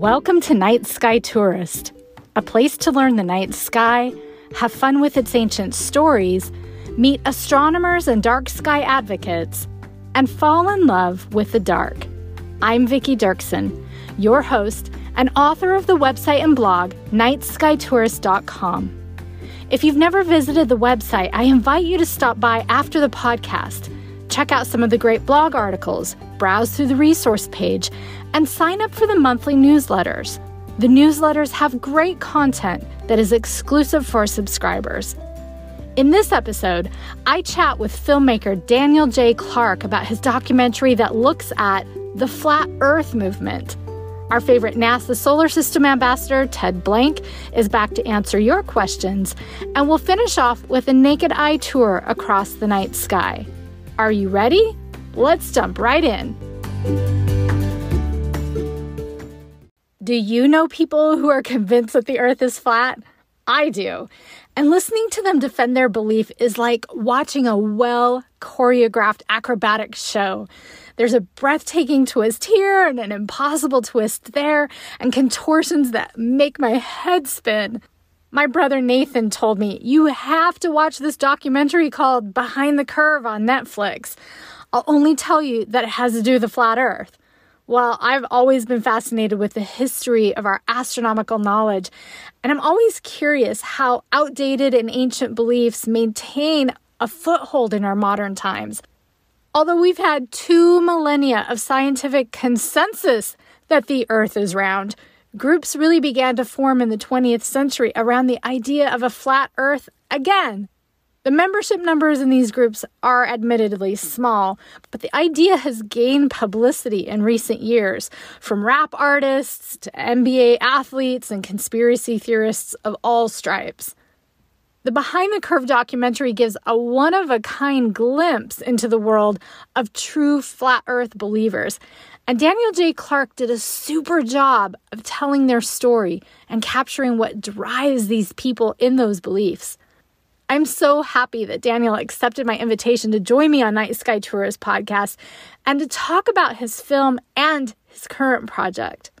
Welcome to Night Sky Tourist, a place to learn the night sky, have fun with its ancient stories, meet astronomers and dark sky advocates, and fall in love with the dark. I'm Vicki Dirksen, your host and author of the website and blog nightskytourist.com. If you've never visited the website, I invite you to stop by after the podcast. Check out some of the great blog articles, browse through the resource page, and sign up for the monthly newsletters. The newsletters have great content that is exclusive for subscribers. In this episode, I chat with filmmaker Daniel J. Clark about his documentary that looks at the flat earth movement. Our favorite NASA Solar System ambassador, Ted Blank, is back to answer your questions, and we'll finish off with a naked eye tour across the night sky. Are you ready? Let's jump right in. Do you know people who are convinced that the earth is flat? I do. And listening to them defend their belief is like watching a well choreographed acrobatic show. There's a breathtaking twist here and an impossible twist there, and contortions that make my head spin. My brother Nathan told me, You have to watch this documentary called Behind the Curve on Netflix. I'll only tell you that it has to do with the flat earth. Well, I've always been fascinated with the history of our astronomical knowledge, and I'm always curious how outdated and ancient beliefs maintain a foothold in our modern times. Although we've had two millennia of scientific consensus that the Earth is round, groups really began to form in the 20th century around the idea of a flat Earth again. The membership numbers in these groups are admittedly small, but the idea has gained publicity in recent years from rap artists to NBA athletes and conspiracy theorists of all stripes. The Behind the Curve documentary gives a one of a kind glimpse into the world of true flat earth believers. And Daniel J. Clark did a super job of telling their story and capturing what drives these people in those beliefs. I'm so happy that Daniel accepted my invitation to join me on Night Sky Tourist podcast and to talk about his film and his current project.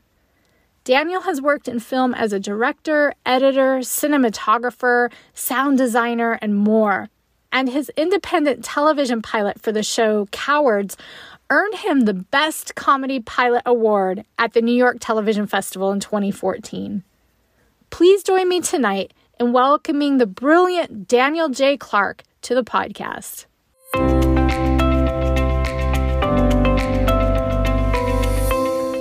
Daniel has worked in film as a director, editor, cinematographer, sound designer, and more. And his independent television pilot for the show Cowards earned him the Best Comedy Pilot Award at the New York Television Festival in 2014. Please join me tonight in welcoming the brilliant Daniel J. Clark to the podcast.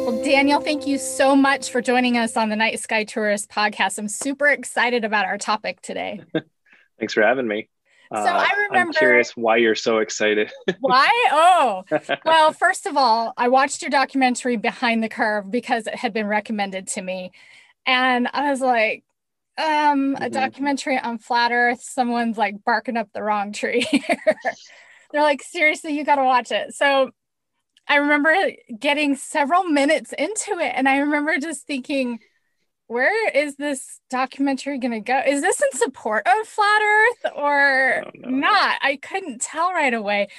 Well, Daniel, thank you so much for joining us on the Night Sky Tourist podcast. I'm super excited about our topic today. Thanks for having me. So uh, I remember. I'm curious why you're so excited. why? Oh, well, first of all, I watched your documentary Behind the Curve because it had been recommended to me. And I was like, um, a documentary on flat earth, someone's like barking up the wrong tree. They're like, seriously, you got to watch it. So I remember getting several minutes into it, and I remember just thinking, where is this documentary going to go? Is this in support of flat Earth or oh, no. not? I couldn't tell right away.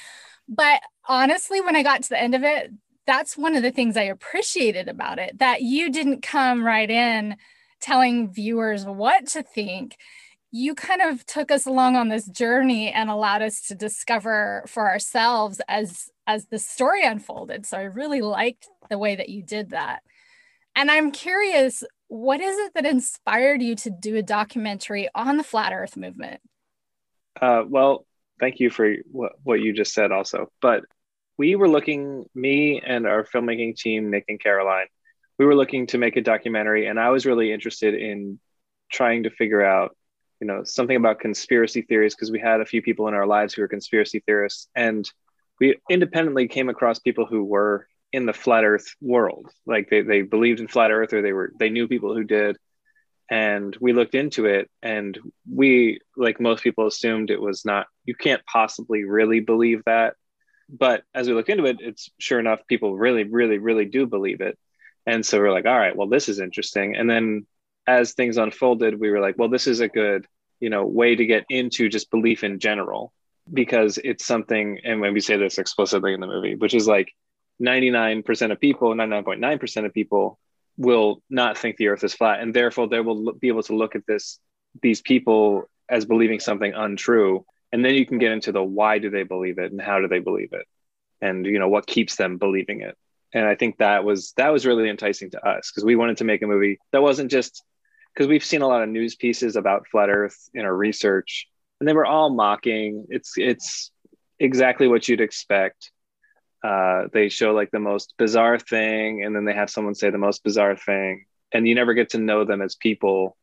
But honestly, when I got to the end of it, that's one of the things I appreciated about it that you didn't come right in telling viewers what to think you kind of took us along on this journey and allowed us to discover for ourselves as as the story unfolded. So i really liked the way that you did that. And i'm curious what is it that inspired you to do a documentary on the flat earth movement? Uh, well thank you for what, what you just said also but we were looking me and our filmmaking team nick and caroline we were looking to make a documentary and i was really interested in trying to figure out you know something about conspiracy theories because we had a few people in our lives who were conspiracy theorists and we independently came across people who were in the flat earth world. Like they, they believed in flat earth or they were they knew people who did and we looked into it and we like most people assumed it was not you can't possibly really believe that. But as we look into it it's sure enough people really really really do believe it and so we're like all right well this is interesting. And then as things unfolded, we were like, well, this is a good, you know, way to get into just belief in general because it's something, and when we say this explicitly in the movie, which is like 99% of people, 99.9% of people will not think the earth is flat. And therefore they will be able to look at this these people as believing something untrue. And then you can get into the why do they believe it and how do they believe it? And you know what keeps them believing it and i think that was that was really enticing to us because we wanted to make a movie that wasn't just because we've seen a lot of news pieces about flat earth in our research and they were all mocking. It's it's exactly what you'd expect. Uh, they show like the most bizarre thing and then they have someone say the most bizarre thing and you never get to know them as people.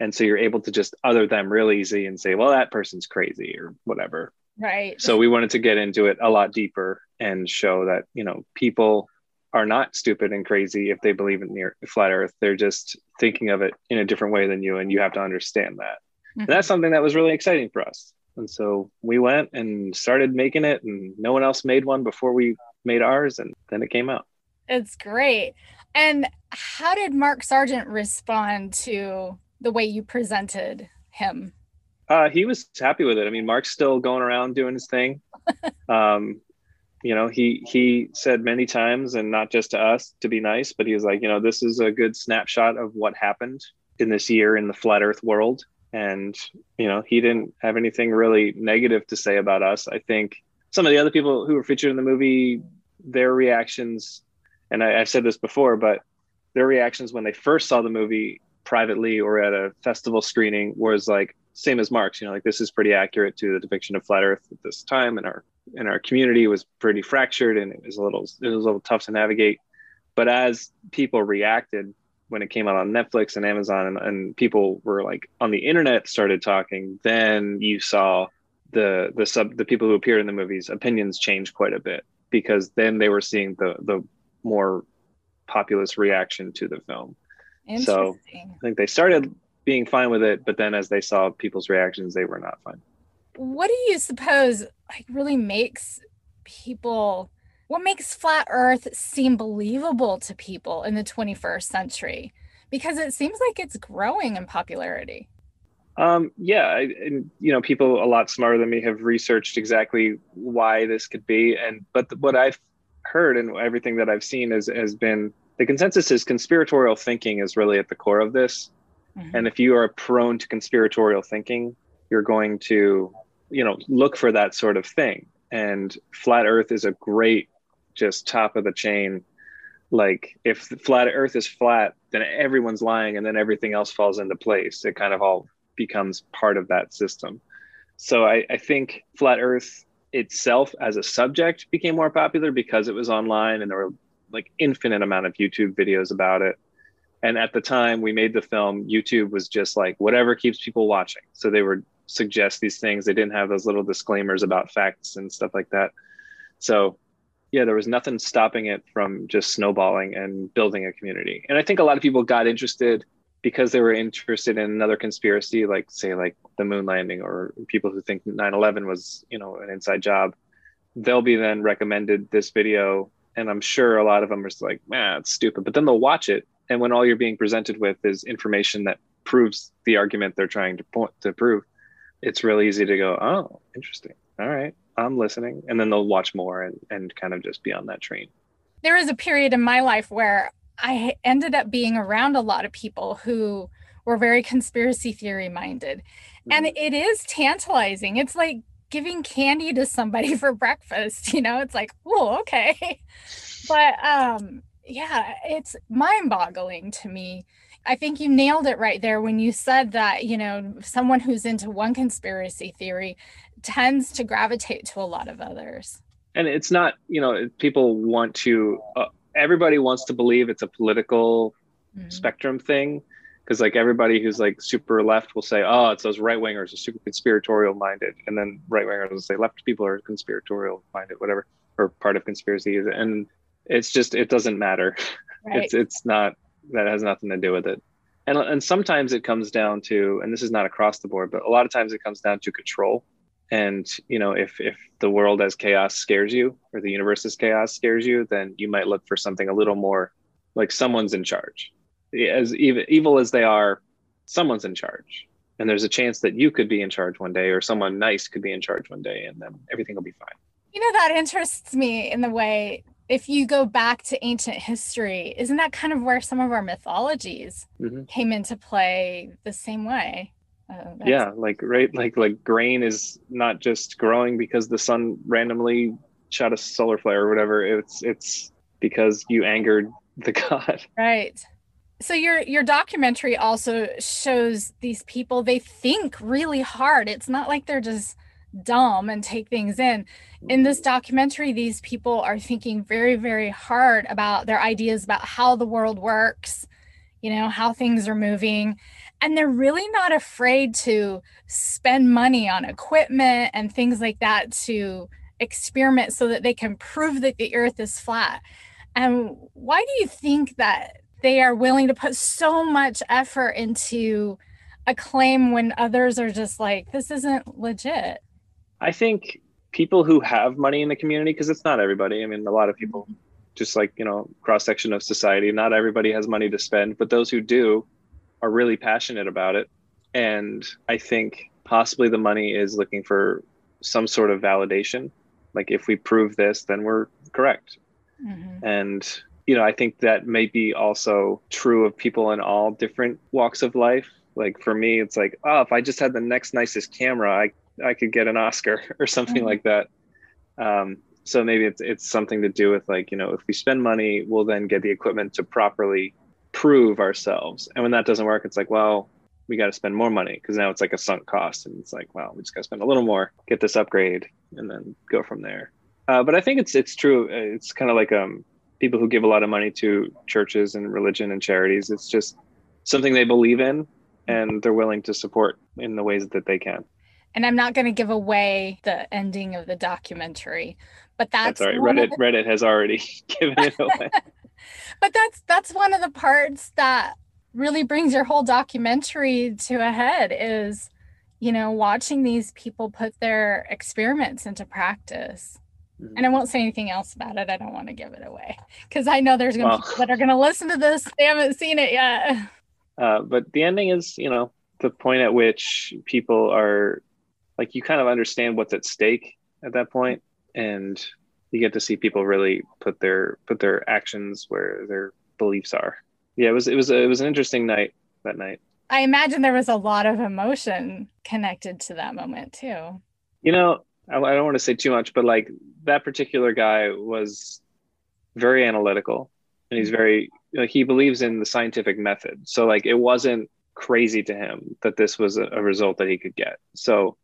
And so you're able to just other them real easy and say well that person's crazy or whatever. Right. So we wanted to get into it a lot deeper and show that you know people are not stupid and crazy if they believe in the flat earth they're just thinking of it in a different way than you and you have to understand that mm-hmm. and that's something that was really exciting for us and so we went and started making it, and no one else made one before we made ours, and then it came out. It's great. And how did Mark Sargent respond to the way you presented him? Uh, he was happy with it. I mean, Mark's still going around doing his thing. um, you know, he he said many times, and not just to us to be nice, but he was like, you know, this is a good snapshot of what happened in this year in the flat Earth world. And you know he didn't have anything really negative to say about us. I think some of the other people who were featured in the movie their reactions and I, have said this before but their reactions when they first saw the movie privately or at a festival screening was like same as mark's you know like this is pretty accurate to the depiction of flat earth at this time and our in our community was pretty fractured and it was a little it was a little tough to navigate but as people reacted when it came out on Netflix and Amazon and, and people were like on the internet started talking, then you saw the the sub the people who appeared in the movies opinions change quite a bit because then they were seeing the the more populist reaction to the film. So I think they started being fine with it, but then as they saw people's reactions, they were not fine. What do you suppose like really makes people what makes flat earth seem believable to people in the 21st century? Because it seems like it's growing in popularity. Um, yeah I, and you know people a lot smarter than me have researched exactly why this could be and but the, what i've heard and everything that i've seen is, has been the consensus is conspiratorial thinking is really at the core of this. Mm-hmm. and if you are prone to conspiratorial thinking you're going to you know look for that sort of thing. And flat earth is a great just top of the chain. Like if flat earth is flat then everyone's lying and then everything else falls into place. It kind of all becomes part of that system. So I, I, think flat earth itself as a subject became more popular because it was online and there were like infinite amount of youtube videos about it. And at the time we made the film youtube was just like whatever keeps people watching. So they would suggest these things they didn't have those little disclaimers about facts and stuff like that so yeah, there was nothing stopping it from just snowballing and building a community. And I think a lot of people got interested because they were interested in another conspiracy, like say like the moon landing, or people who think 9/11 was you know an inside job. They'll be then recommended this video, and I'm sure a lot of them are like, "Man, it's stupid," but then they'll watch it, and when all you're being presented with is information that proves the argument they're trying to point to prove, it's really easy to go, "Oh, interesting. All right." I'm listening. And then they'll watch more and, and kind of just be on that train. There was a period in my life where I ended up being around a lot of people who were very conspiracy theory minded. Mm-hmm. And it is tantalizing. It's like giving candy to somebody for breakfast, you know? It's like, oh, okay. but um yeah, it's mind-boggling to me. I think you nailed it right there when you said that, you know, someone who's into one conspiracy theory tends to gravitate to a lot of others. And it's not, you know, people want to, uh, everybody wants to believe it's a political mm-hmm. spectrum thing. Cause like everybody who's like super left will say, oh, it's those right wingers are super conspiratorial minded. And then right wingers will say left people are conspiratorial minded, whatever, or part of conspiracy. And it's just, it doesn't matter. Right. It's, it's not, that has nothing to do with it. And, and sometimes it comes down to, and this is not across the board, but a lot of times it comes down to control. And you know if if the world as chaos scares you or the universe as chaos scares you then you might look for something a little more like someone's in charge. As evil, evil as they are someone's in charge. And there's a chance that you could be in charge one day or someone nice could be in charge one day and then everything will be fine. You know that interests me in the way if you go back to ancient history, isn't that kind of where some of our mythologies mm-hmm. came into play the same way? Uh, yeah, like right, like like grain is not just growing because the sun randomly shot a solar flare or whatever. It's it's because you angered the god. Right. So your your documentary also shows these people they think really hard. It's not like they're just dumb and take things in. In this documentary, these people are thinking very, very hard about their ideas about how the world works, you know, how things are moving. And they're really not afraid to spend money on equipment and things like that to experiment so that they can prove that the earth is flat. And why do you think that they are willing to put so much effort into a claim when others are just like, this isn't legit? I think people who have money in the community, because it's not everybody. I mean, a lot of people, just like, you know, cross section of society, not everybody has money to spend, but those who do are really passionate about it. And I think possibly the money is looking for some sort of validation. Like, if we prove this, then we're correct. Mm-hmm. And, you know, I think that may be also true of people in all different walks of life. Like, for me, it's like, oh, if I just had the next nicest camera, I I could get an Oscar or something mm-hmm. like that. Um, so maybe it's it's something to do with like you know if we spend money, we'll then get the equipment to properly prove ourselves. And when that doesn't work, it's like well we got to spend more money because now it's like a sunk cost, and it's like well we just got to spend a little more, get this upgrade, and then go from there. Uh, but I think it's it's true. It's kind of like um people who give a lot of money to churches and religion and charities. It's just something they believe in and they're willing to support in the ways that they can and I'm not going to give away the ending of the documentary, but that's, that's all right. Reddit the... Reddit has already given it away. but that's that's one of the parts that really brings your whole documentary to a head is you know watching these people put their experiments into practice. Mm-hmm. And I won't say anything else about it. I don't want to give it away because I know there's going to well, people that are going to listen to this. They haven't seen it yet. Uh, but the ending is, you know, the point at which people are like you kind of understand what's at stake at that point and you get to see people really put their put their actions where their beliefs are. Yeah it was it was it was an interesting night that night. I imagine there was a lot of emotion connected to that moment too. You know i, I don't want to say too much but like that particular guy was very analytical and he's very like he believes in the scientific method. So like it wasn't crazy to him that this was a, a result that he could get. So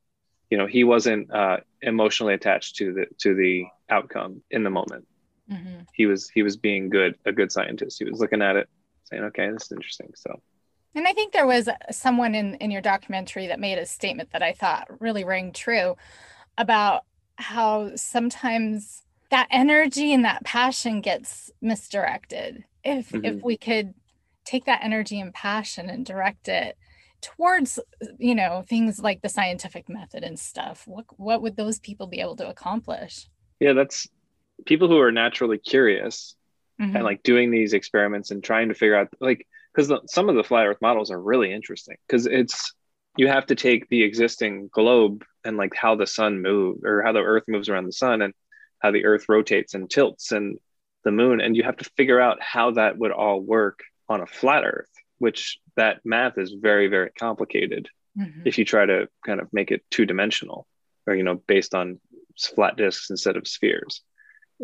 you know he wasn't uh, emotionally attached to the to the outcome in the moment. Mm-hmm. he was he was being good a good scientist. He was looking at it saying okay this is interesting. So. And i think there was someone in in your documentary that made a statement that i thought really rang true about how sometimes that energy and that passion gets misdirected. If mm-hmm. if we could take that energy and passion and direct it towards you know things like the scientific method and stuff what what would those people be able to accomplish yeah that's people who are naturally curious mm-hmm. and like doing these experiments and trying to figure out like because some of the flat earth models are really interesting because it's you have to take the existing globe and like how the sun moves or how the earth moves around the sun and how the earth rotates and tilts and the moon and you have to figure out how that would all work on a flat earth which that math is very very complicated mm-hmm. if you try to kind of make it two dimensional or you know based on flat disks instead of spheres.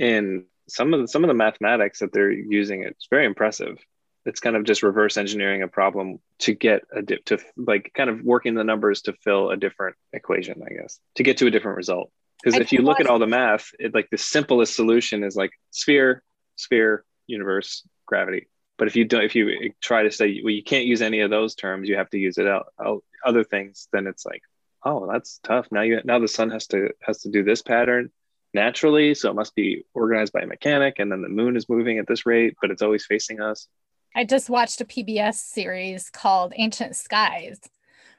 And some of the, some of the mathematics that they're using it's very impressive. It's kind of just reverse engineering a problem to get a dip to like kind of working the numbers to fill a different equation i guess to get to a different result. Because if you look at all the math it like the simplest solution is like sphere sphere universe gravity but if you don't, if you try to say, well, you can't use any of those terms, you have to use it out, out other things, then it's like, oh, that's tough. Now you now the sun has to has to do this pattern naturally, so it must be organized by a mechanic, and then the moon is moving at this rate, but it's always facing us. I just watched a PBS series called Ancient Skies,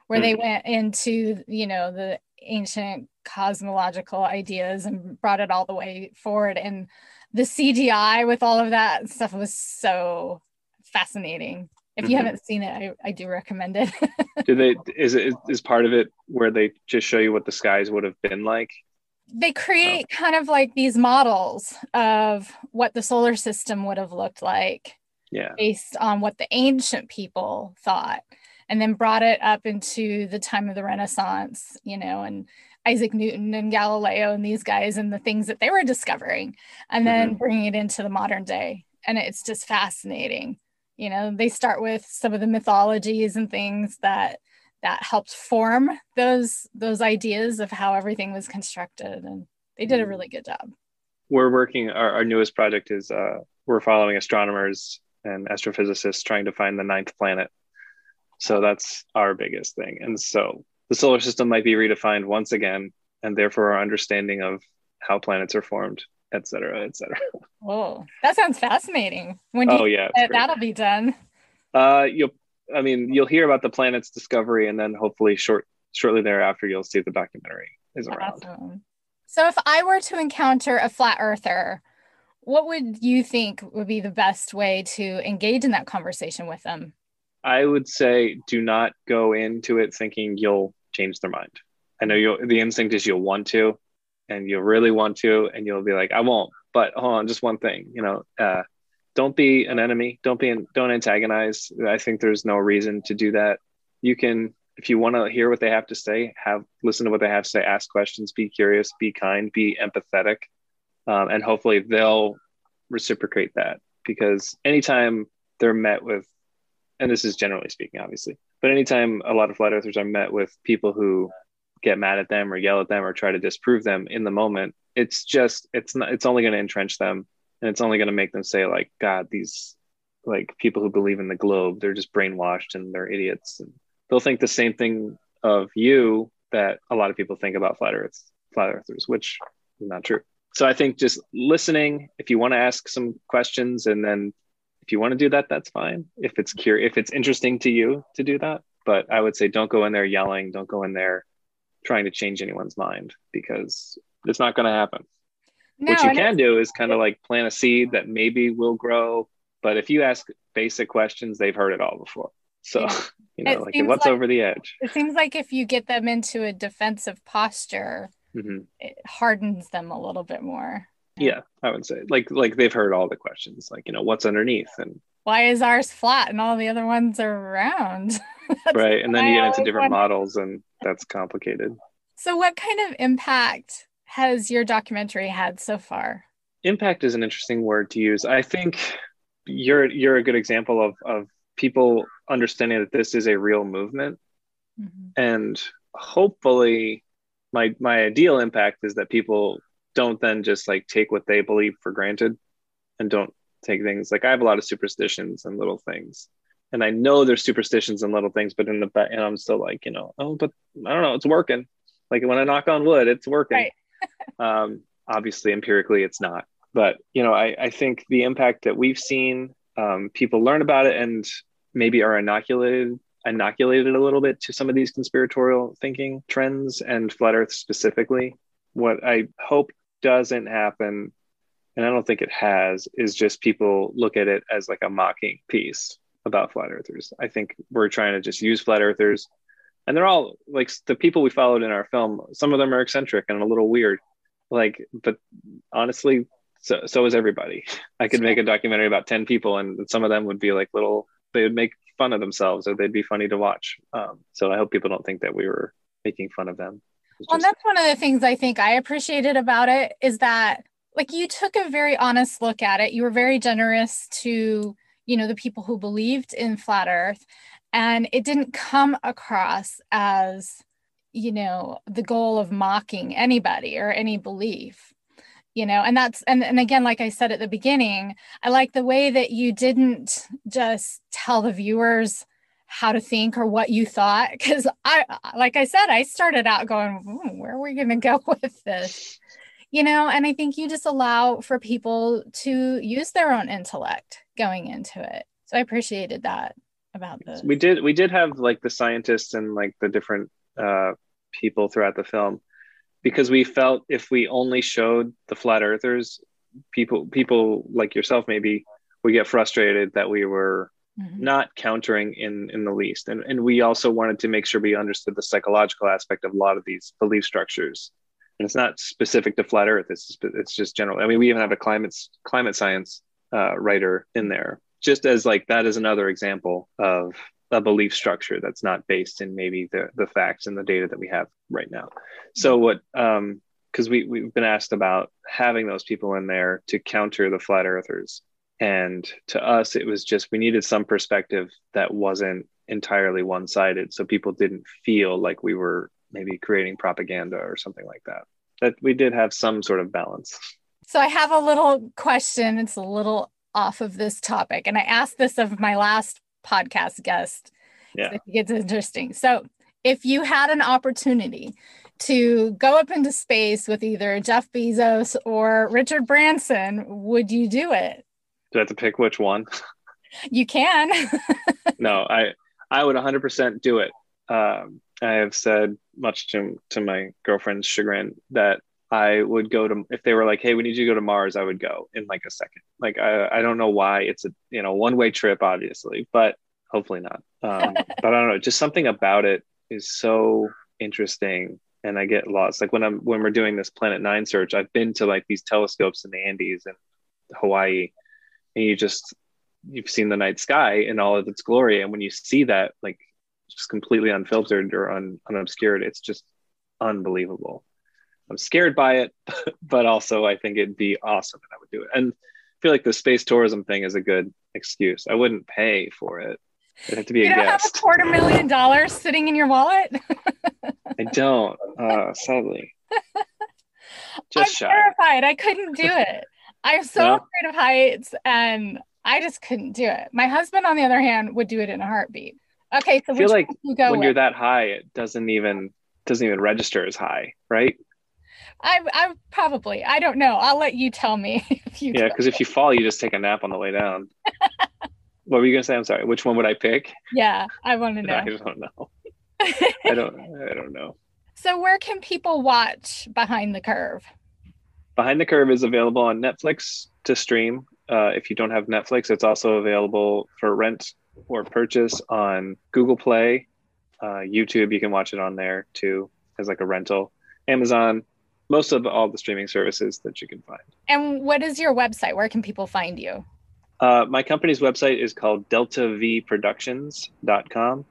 where mm. they went into you know the ancient cosmological ideas and brought it all the way forward and the CGI with all of that stuff was so fascinating. If you mm-hmm. haven't seen it, I, I do recommend it. do they is it is part of it where they just show you what the skies would have been like? they create so. kind of like these models of what the solar system would have looked like yeah based on what the ancient people thought and then brought it up into the time of the renaissance you know and isaac newton and galileo and these guys and the things that they were discovering and then mm-hmm. bringing it into the modern day and it's just fascinating you know they start with some of the mythologies and things that that helped form those those ideas of how everything was constructed and they did a mm-hmm. really good job. We're working our, our newest project is uh, we're following astronomers and astrophysicists trying to find the ninth planet. So that's our biggest thing. And so the solar system might be redefined once again and therefore our understanding of how planets are formed et cetera et cetera oh that sounds fascinating when oh yeah that'll be done uh you'll I mean, you'll hear about the planet's discovery, and then hopefully short shortly thereafter, you'll see the documentary is around. Awesome. So, if I were to encounter a flat earther, what would you think would be the best way to engage in that conversation with them? I would say do not go into it thinking you'll change their mind. I know you'll, the instinct is you'll want to, and you'll really want to, and you'll be like, I won't. But hold on, just one thing, you know, uh, don't be an enemy don't be don't antagonize i think there's no reason to do that you can if you want to hear what they have to say have listen to what they have to say ask questions be curious be kind be empathetic um, and hopefully they'll reciprocate that because anytime they're met with and this is generally speaking obviously but anytime a lot of flat earthers are met with people who get mad at them or yell at them or try to disprove them in the moment it's just it's not it's only going to entrench them and it's only going to make them say like god these like people who believe in the globe they're just brainwashed and they're idiots. And they'll think the same thing of you that a lot of people think about flat earth flat earthers which is not true. So i think just listening if you want to ask some questions and then if you want to do that that's fine. If it's curious if it's interesting to you to do that but i would say don't go in there yelling don't go in there trying to change anyone's mind because it's not going to happen no, what you can do is kind of like plant a seed that maybe will grow. But if you ask basic questions, they've heard it all before. So, yeah. you know, it like what's like, over the edge? It seems like if you get them into a defensive posture, mm-hmm. it hardens them a little bit more. Yeah, I would say like like they've heard all the questions, like you know what's underneath and why is ours flat and all the other ones are round? right, and then you get into different models, and that's complicated. So, what kind of impact has your documentary had so far? Impact is an interesting word to use. I think you're you're a good example of of people understanding that this is a real movement, mm-hmm. and hopefully, my my ideal impact is that people don't then just like take what they believe for granted, and don't take things like I have a lot of superstitions and little things, and I know there's superstitions and little things, but in the back, and I'm still like, you know, oh, but I don't know, it's working. Like when I knock on wood, it's working. Right um, obviously, empirically, it's not. But you know, I, I think the impact that we've seen, um, people learn about it and maybe are inoculated inoculated a little bit to some of these conspiratorial thinking trends and flat Earth specifically. What I hope doesn't happen, and I don't think it has, is just people look at it as like a mocking piece about flat earthers. I think we're trying to just use flat earthers. And they're all like the people we followed in our film some of them are eccentric and a little weird. Like but honestly so so is everybody. I could make a documentary about 10 people and some of them would be like little they would make fun of themselves or they'd be funny to watch. Um, so i hope people don't think that we were making fun of them. Well just... that's one of the things i think i appreciated about it is that like you took a very honest look at it. You were very generous to you know the people who believed in flat earth. And it didn't come across as you know the goal of mocking anybody or any belief you know and that's and, and again like i said at the beginning i like the way that you didn't just tell the viewers how to think or what you thought because i like i said i started out going where are we going to go with this? You know and i think you just allow for people to use their own intellect going into it so i appreciated that about this. We did we did have like the scientists and like the different uh, people throughout the film because we felt if we only showed the flat earthers, people people like yourself maybe we get frustrated that we were mm-hmm. not countering in in the least. And and we also wanted to make sure we understood the psychological aspect of a lot of these belief structures and it's not specific to flat Earth. It's just, it's just general. I mean, we even have a climate climate science uh, writer in there, just as like that is another example of a belief structure that's not based in maybe the the facts and the data that we have right now. So what um because we we've been asked about having those people in there to counter the flat earthers. And to us it was just we needed some perspective that wasn't entirely one-sided. So people didn't feel like we were maybe creating propaganda or something like that. That we did have some sort of balance so i have a little question it's a little off of this topic and i asked this of my last podcast guest yeah I think it's interesting so if you had an opportunity to go up into space with either Jeff Bezos or Richard Branson, would you do it? Do I have to pick which one? You can. no, I I would 100% do it. Um, I have said much to to my girlfriend's chagrin that I would go to if they were like, "Hey, we need you to go to Mars," I would go in like a second. Like I I don't know why it's a you know one way trip, obviously, but hopefully not. Um, but I don't know, just something about it is so interesting and I get lost. Like when I'm when we're doing this Planet Nine search, I've been to like these telescopes in the Andes and Hawaii, and you just you've seen the night sky in all of its glory, and when you see that like just completely unfiltered or un, unobscured, it's just unbelievable. I'm scared by it, but also I think it'd be awesome and I would do it. And I feel like the space tourism thing is a good excuse. I wouldn't pay for it. It'd have to be you a don't guest. have a quarter million dollars sitting in your wallet. I don't, uh, sadly. Just I'm shy. terrified. I couldn't do it. I'm so No? afraid of heights and I just couldn't do it. My husband, on the other hand, would do it in a heartbeat. Okay, so I feel like one do you go when with? you're that high, it doesn't even doesn't even register as high, right? I, I probably. I don't know. I'll let you tell me if you. Yeah, because if you fall, you just take a nap on the way down. what were you gonna say? I'm sorry. Which one would I pick? Yeah, I want to know. I don't know. I don't. I don't know. so, where can people watch Behind the Curve? Behind the Curve is available on Netflix to stream. Uh, if you don't have Netflix, it's also available for rent or purchase on Google Play, uh, YouTube. You can watch it on there too as like a rental. Amazon, most of all the streaming services that you can find. And what is your website? Where can people find you? Uh, my company's website is called deltavproductions.com.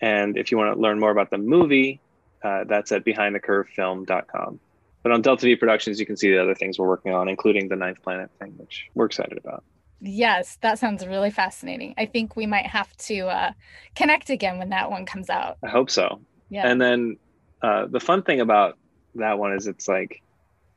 And if you want to learn more about the movie, uh, that's at behindthecurvefilm.com. But on Delta V Productions, you can see the other things we're working on, including the Ninth Planet thing, which we're excited about. Yes, that sounds really fascinating. I think we might have to uh, connect again when that one comes out. I hope so. Yeah. And then uh, the fun thing about that one is it's like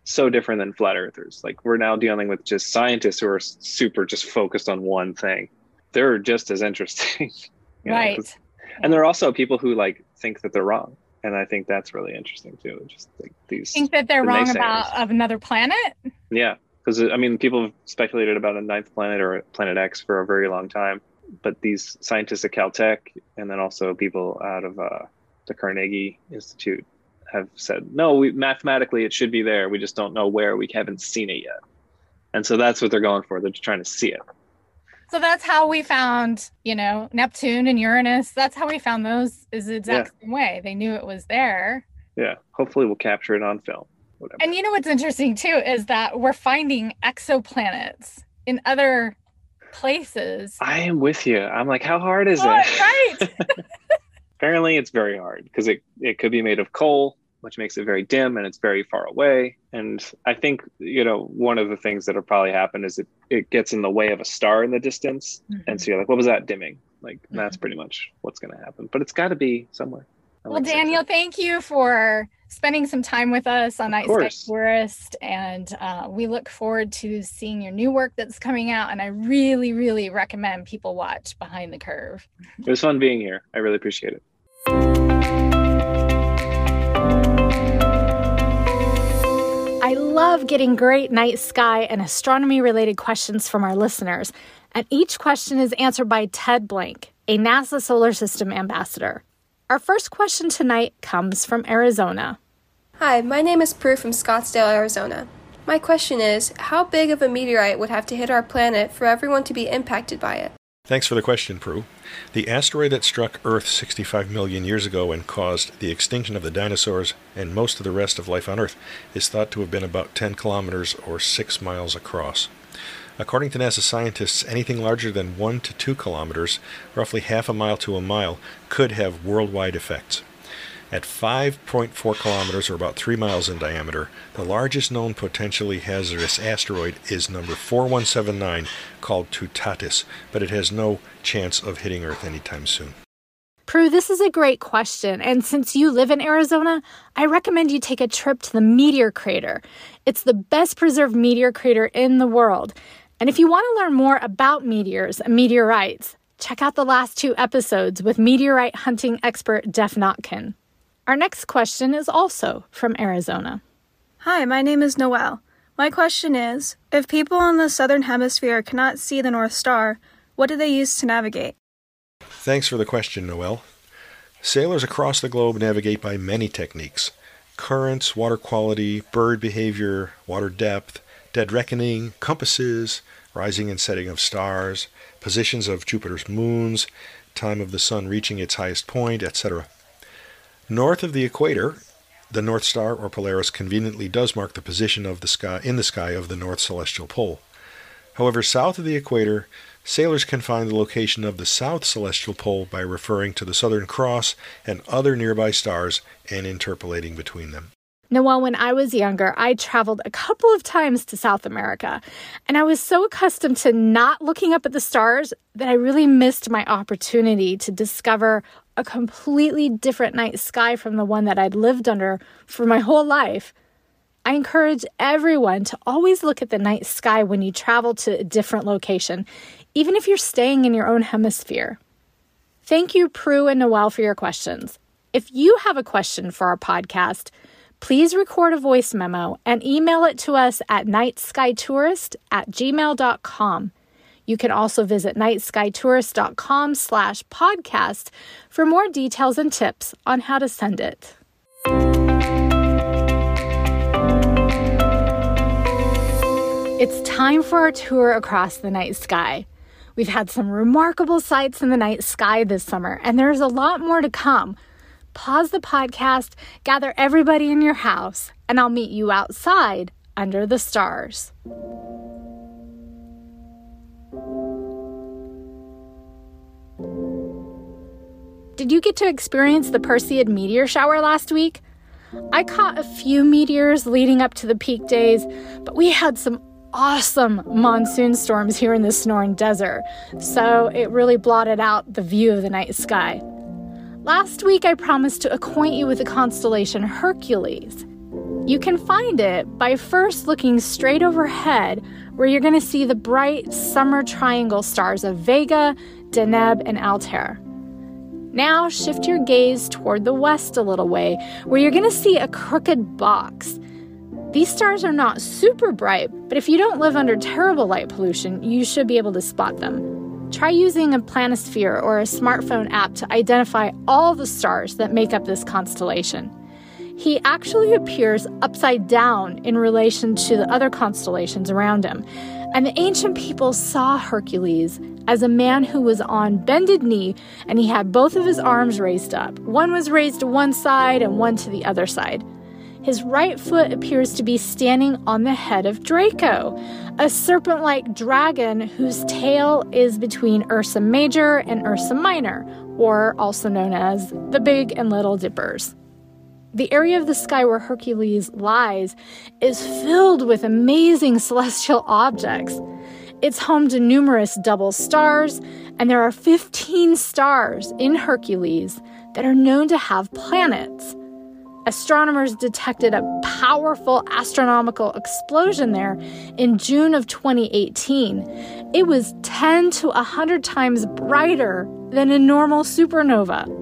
so different than flat earthers. Like we're now dealing with just scientists who are super just focused on one thing. They're just as interesting. you know, right. and there are also people who like think that they're wrong and i think that's really interesting too just like these Think that they're the wrong naysayers. about of another planet? yeah because i mean people have speculated about a ninth planet or planet x for a very long time but these scientists at caltech and then also people out of uh, the carnegie institute have said no we mathematically it should be there. We just don't know where. We haven't seen it yet. And so that's what they're going for. They're just trying to see it. So that's how we found, you know, Neptune and Uranus. That's how we found those is the exact same way. They knew it was there. yeah. Hopefully we'll capture it on film whatever. And you know what's interesting too is that we're finding exoplanets in other places. i am with you. I'm like how hard is Oh, it? Right. apparently it's very hard because it, it could be made of coal which makes it very dim and it's very far away and i think you know one of the things that'll probably happen is it, it gets in the way of a star in the distance and so you're like what was that dimming like that's pretty much what's going to happen but it's got to be somewhere Well, like. Daniel, thank you for spending some time with us on Night Sky. Tourist. And uh, we look forward to seeing your new work that's coming out. And I really, really recommend people watch Behind the Curve. it was fun being here i really appreciate it I love getting great night sky and astronomy related questions from our listeners. And each question is answered by Ted Blank, a NASA Solar System ambassador. Our first question tonight comes from Arizona. Hi, my name is Prue from Scottsdale, Arizona. My question is How big of a meteorite would have to hit our planet for everyone to be impacted by it? Thanks for the question, Prue. The asteroid that struck Earth 65 million years ago and caused the extinction of the dinosaurs and most of the rest of life on Earth is thought to have been about 10 kilometers or 6 miles across. According to NASA scientists, anything larger than 1 to 2 kilometers, roughly half a mile to a mile, could have worldwide effects. At 5.4 kilometers, or about 3 miles in diameter, the largest known potentially hazardous asteroid is number 4179, called Toutatis, but it has no chance of hitting Earth anytime soon. Prue, this is a great question. And since you live in Arizona, I recommend you take a trip to the Meteor Crater. It's the best preserved meteor crater in the world. And if you want to learn more about meteors and meteorites, check out the last two episodes with meteorite hunting expert Geoff Notkin. Our next question is also from Arizona. Hi, my name is Noel. My question is If people in the southern hemisphere cannot see the North Star, what do they use to navigate? Thanks for the question, Noel. Sailors across the globe navigate by many techniques currents, water quality, bird behavior, water depth, dead reckoning, compasses, rising and setting of stars, positions of Jupiter's moons, time of the sun reaching its highest point, etc. North of the equator, the North Star or Polaris conveniently does mark the position of the sky in the sky of the North Celestial Pole. However, south of the equator, sailors can find the location of the South Celestial Pole by referring to the Southern Cross and other nearby stars and interpolating between them. Now, while when I was younger, I traveled a couple of times to South America, and I was so accustomed to not looking up at the stars that I really missed my opportunity to discover a completely different night sky from the one that I'd lived under for my whole life. I encourage everyone to always look at the night sky when you travel to a different location, even if you're staying in your own hemisphere. Thank you, Prue and Noel, for your questions. If you have a question for our podcast, please record a voice memo and email it to us at nightskytourist at gmail.com. You can also visit nightskytourist.com slash podcast for more details and tips on how to send it. It's time for our tour across the night sky. We've had some remarkable sights in the night sky this summer, and there's a lot more to come. Pause the podcast, gather everybody in your house, and I'll meet you outside under the stars. Did you get to experience the Perseid meteor shower last week? I caught a few meteors leading up to the peak days, but we had some awesome monsoon storms here in the Sonoran Desert, so it really blotted out the view of the night sky. Last week, I promised to acquaint you with the constellation Hercules. You can find it by first looking straight overhead, where you're going to see the bright summer triangle stars of Vega, Deneb, and Altair. Now shift your gaze toward the west a little way, where you're going to see a crooked box. These stars are not super bright, but if you don't live under terrible light pollution, you should be able to spot them. Try using a planisphere or a smartphone app to identify all the stars that make up this constellation. He actually appears upside down in relation to the other constellations around him. And the ancient people saw Hercules as a man who was on bended knee and he had both of his arms raised up. One was raised to one side and one to the other side. His right foot appears to be standing on the head of Draco, a serpent like dragon whose tail is between Ursa Major and Ursa Minor, or also known as the Big and Little Dippers. The area of the sky where Hercules lies is filled with amazing celestial objects. It's home to numerous double stars, and there are 15 stars in Hercules that are known to have planets. Astronomers detected a powerful astronomical explosion there in June of 2018. It was 10 to 100 times brighter than a normal supernova.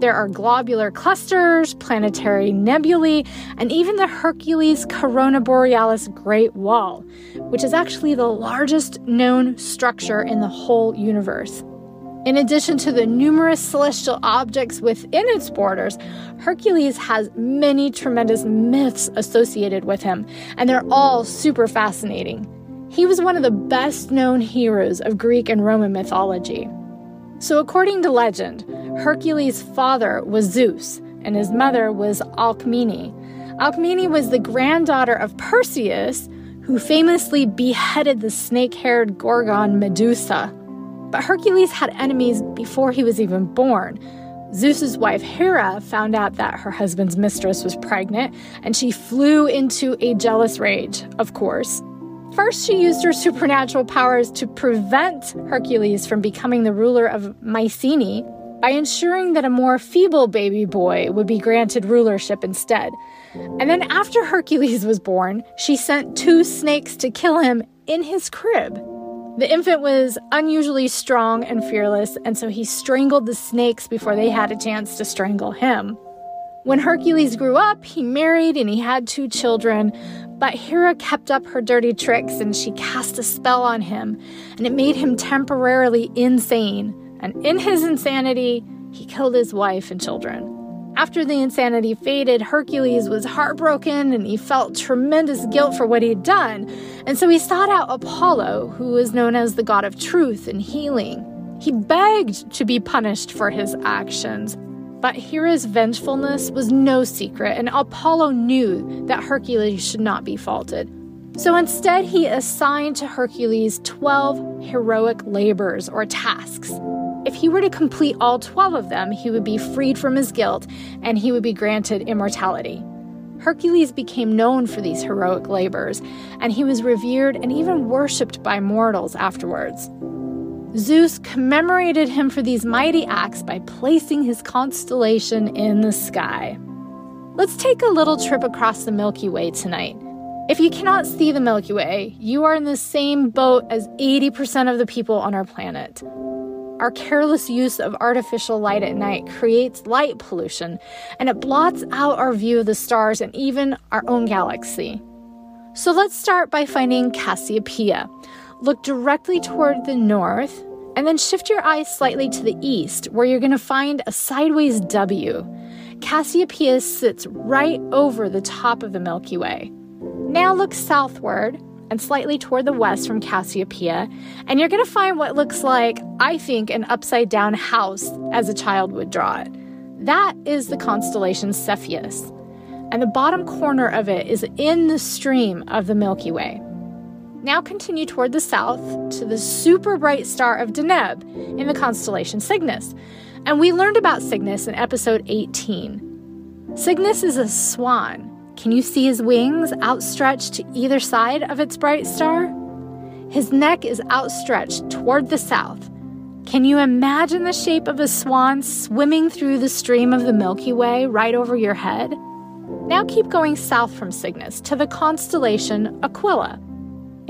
There are globular clusters, planetary nebulae, and even the Hercules Corona Borealis Great Wall, which is actually the largest known structure in the whole universe. In addition to the numerous celestial objects within its borders, Hercules has many tremendous myths associated with him, and they're all super fascinating. He was one of the best known heroes of Greek and Roman mythology. So, according to legend, Hercules' father was Zeus, and his mother was Alcmene. Alcmene was the granddaughter of Perseus, who famously beheaded the snake haired Gorgon Medusa. But Hercules had enemies before he was even born. Zeus's wife Hera found out that her husband's mistress was pregnant, and she flew into a jealous rage, of course. First, she used her supernatural powers to prevent Hercules from becoming the ruler of Mycenae by ensuring that a more feeble baby boy would be granted rulership instead. And then, after Hercules was born, she sent two snakes to kill him in his crib. The infant was unusually strong and fearless, and so he strangled the snakes before they had a chance to strangle him. When Hercules grew up, he married and he had two children, but Hera kept up her dirty tricks and she cast a spell on him, and it made him temporarily insane. And in his insanity, he killed his wife and children. After the insanity faded, Hercules was heartbroken and he felt tremendous guilt for what he'd done. And so he sought out Apollo, who was known as the god of truth and healing. He begged to be punished for his actions. But Hera's vengefulness was no secret, and Apollo knew that Hercules should not be faulted. So instead, he assigned to Hercules 12 heroic labors or tasks. If he were to complete all 12 of them, he would be freed from his guilt and he would be granted immortality. Hercules became known for these heroic labors, and he was revered and even worshipped by mortals afterwards. Zeus commemorated him for these mighty acts by placing his constellation in the sky. Let's take a little trip across the Milky Way tonight. If you cannot see the Milky Way, you are in the same boat as 80% of the people on our planet. Our careless use of artificial light at night creates light pollution, and it blots out our view of the stars and even our own galaxy. So let's start by finding Cassiopeia. Look directly toward the north, and then shift your eyes slightly to the east, where you're going to find a sideways W. Cassiopeia sits right over the top of the Milky Way. Now look southward and slightly toward the west from Cassiopeia, and you're going to find what looks like, I think, an upside down house as a child would draw it. That is the constellation Cepheus, and the bottom corner of it is in the stream of the Milky Way. Now continue toward the south to the super bright star of Deneb in the constellation Cygnus. And we learned about Cygnus in episode 18. Cygnus is a swan can you see his wings outstretched to either side of its bright star? His neck is outstretched toward the south. Can you imagine the shape of a swan swimming through the stream of the Milky Way right over your head? Now keep going south from Cygnus to the constellation Aquila.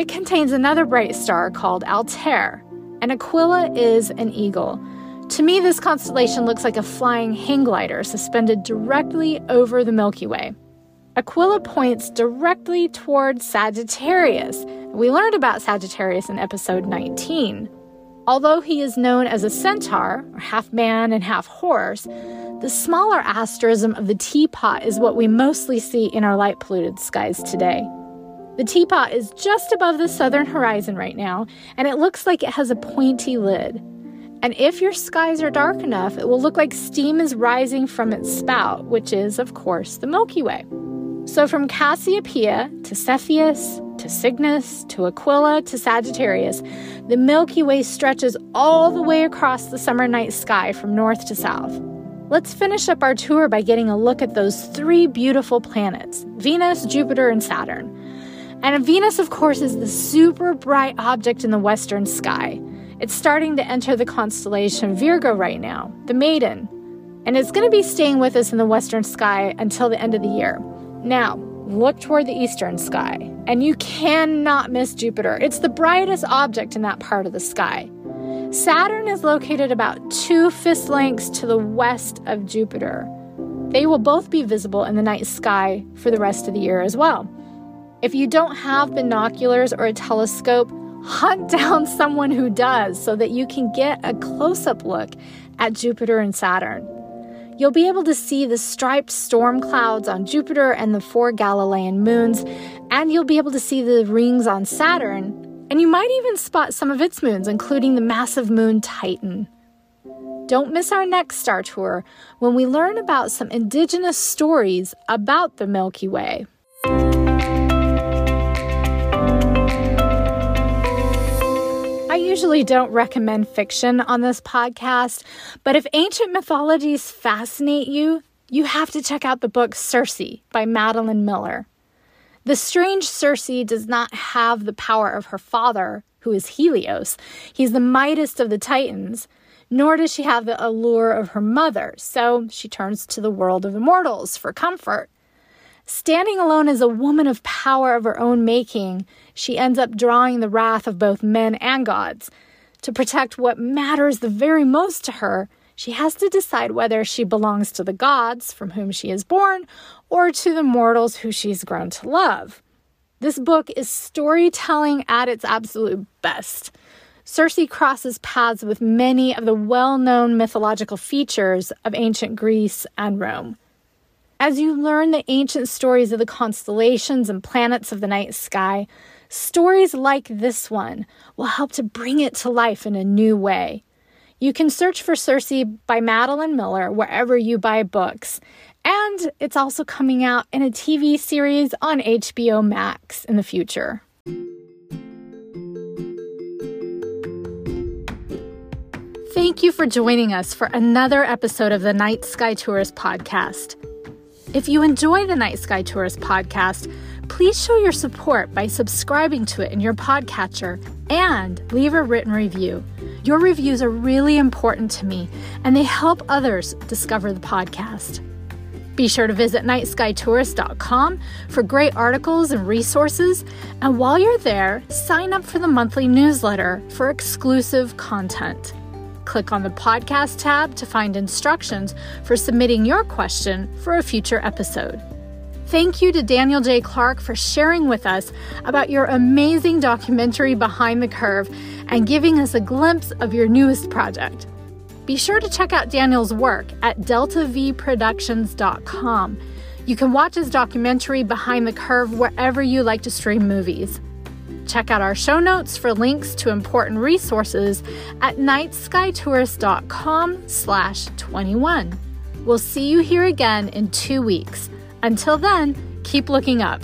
It contains another bright star called Altair, and Aquila is an eagle. To me, this constellation looks like a flying hang glider suspended directly over the Milky Way. Aquila points directly toward Sagittarius. We learned about Sagittarius in episode 19. Although he is known as a centaur, or half man and half horse, the smaller asterism of the teapot is what we mostly see in our light polluted skies today. The teapot is just above the southern horizon right now, and it looks like it has a pointy lid. And if your skies are dark enough, it will look like steam is rising from its spout, which is, of course, the Milky Way. So from Cassiopeia to Cepheus to Cygnus to Aquila to Sagittarius, the Milky Way stretches all the way across the summer night sky from north to south. Let's finish up our tour by getting a look at those three beautiful planets Venus, Jupiter, and Saturn. And Venus, of course, is the super bright object in the western sky. It's starting to enter the constellation Virgo right now, the Maiden. And it's going to be staying with us in the western sky until the end of the year. Now, look toward the eastern sky, and you cannot miss Jupiter. It's the brightest object in that part of the sky. Saturn is located about two fist lengths to the west of Jupiter. They will both be visible in the night sky for the rest of the year as well. If you don't have binoculars or a telescope, hunt down someone who does so that you can get a close up look at Jupiter and Saturn you'll be able to see the striped storm clouds on Jupiter and the four Galilean moons, and you'll be able to see the rings on Saturn And you might even spot some of its moons, including the massive moon Titan. Don't miss our next star tour when we learn about some indigenous stories about the Milky Way. Usually don't recommend fiction on this podcast, but if ancient mythologies fascinate you, you have to check out the book Circe by Madeline Miller. The strange Circe does not have the power of her father, who is Helios. He's the mightiest of the Titans, nor does she have the allure of her mother, so she turns to the world of immortals for comfort. Standing alone as a woman of power of her own making, she ends up drawing the wrath of both men and gods. To protect what matters the very most to her, she has to decide whether she belongs to the gods from whom she is born or to the mortals who she's grown to love. This book is storytelling at its absolute best. Circe crosses paths with many of the well known mythological features of ancient Greece and Rome. As you learn the ancient stories of the constellations and planets of the night sky, stories like this one will help to bring it to life in a new way. You can search for Circe by Madeline Miller wherever you buy books, and it's also coming out in a TV series on HBO Max in the future. Thank you for joining us for another episode of the Night Sky Tourist podcast. If you enjoy the Night Sky Tourist podcast, please show your support by subscribing to it in your podcatcher and leave a written review. Your reviews are really important to me and they help others discover the podcast. Be sure to visit nightskytourist.com for great articles and resources. And while you're there, sign up for the monthly newsletter for exclusive content. Click on the podcast tab to find instructions for submitting your question for a future episode. Thank you to Daniel J. Clark for sharing with us about your amazing documentary Behind the Curve and giving us a glimpse of your newest project. Be sure to check out Daniel's work at deltavproductions.com. You can watch his documentary Behind the Curve wherever you like to stream movies. Check out our show notes for links to important resources at nightskytourist.com slash 21. We'll see you here again in two weeks. Until then, keep looking up.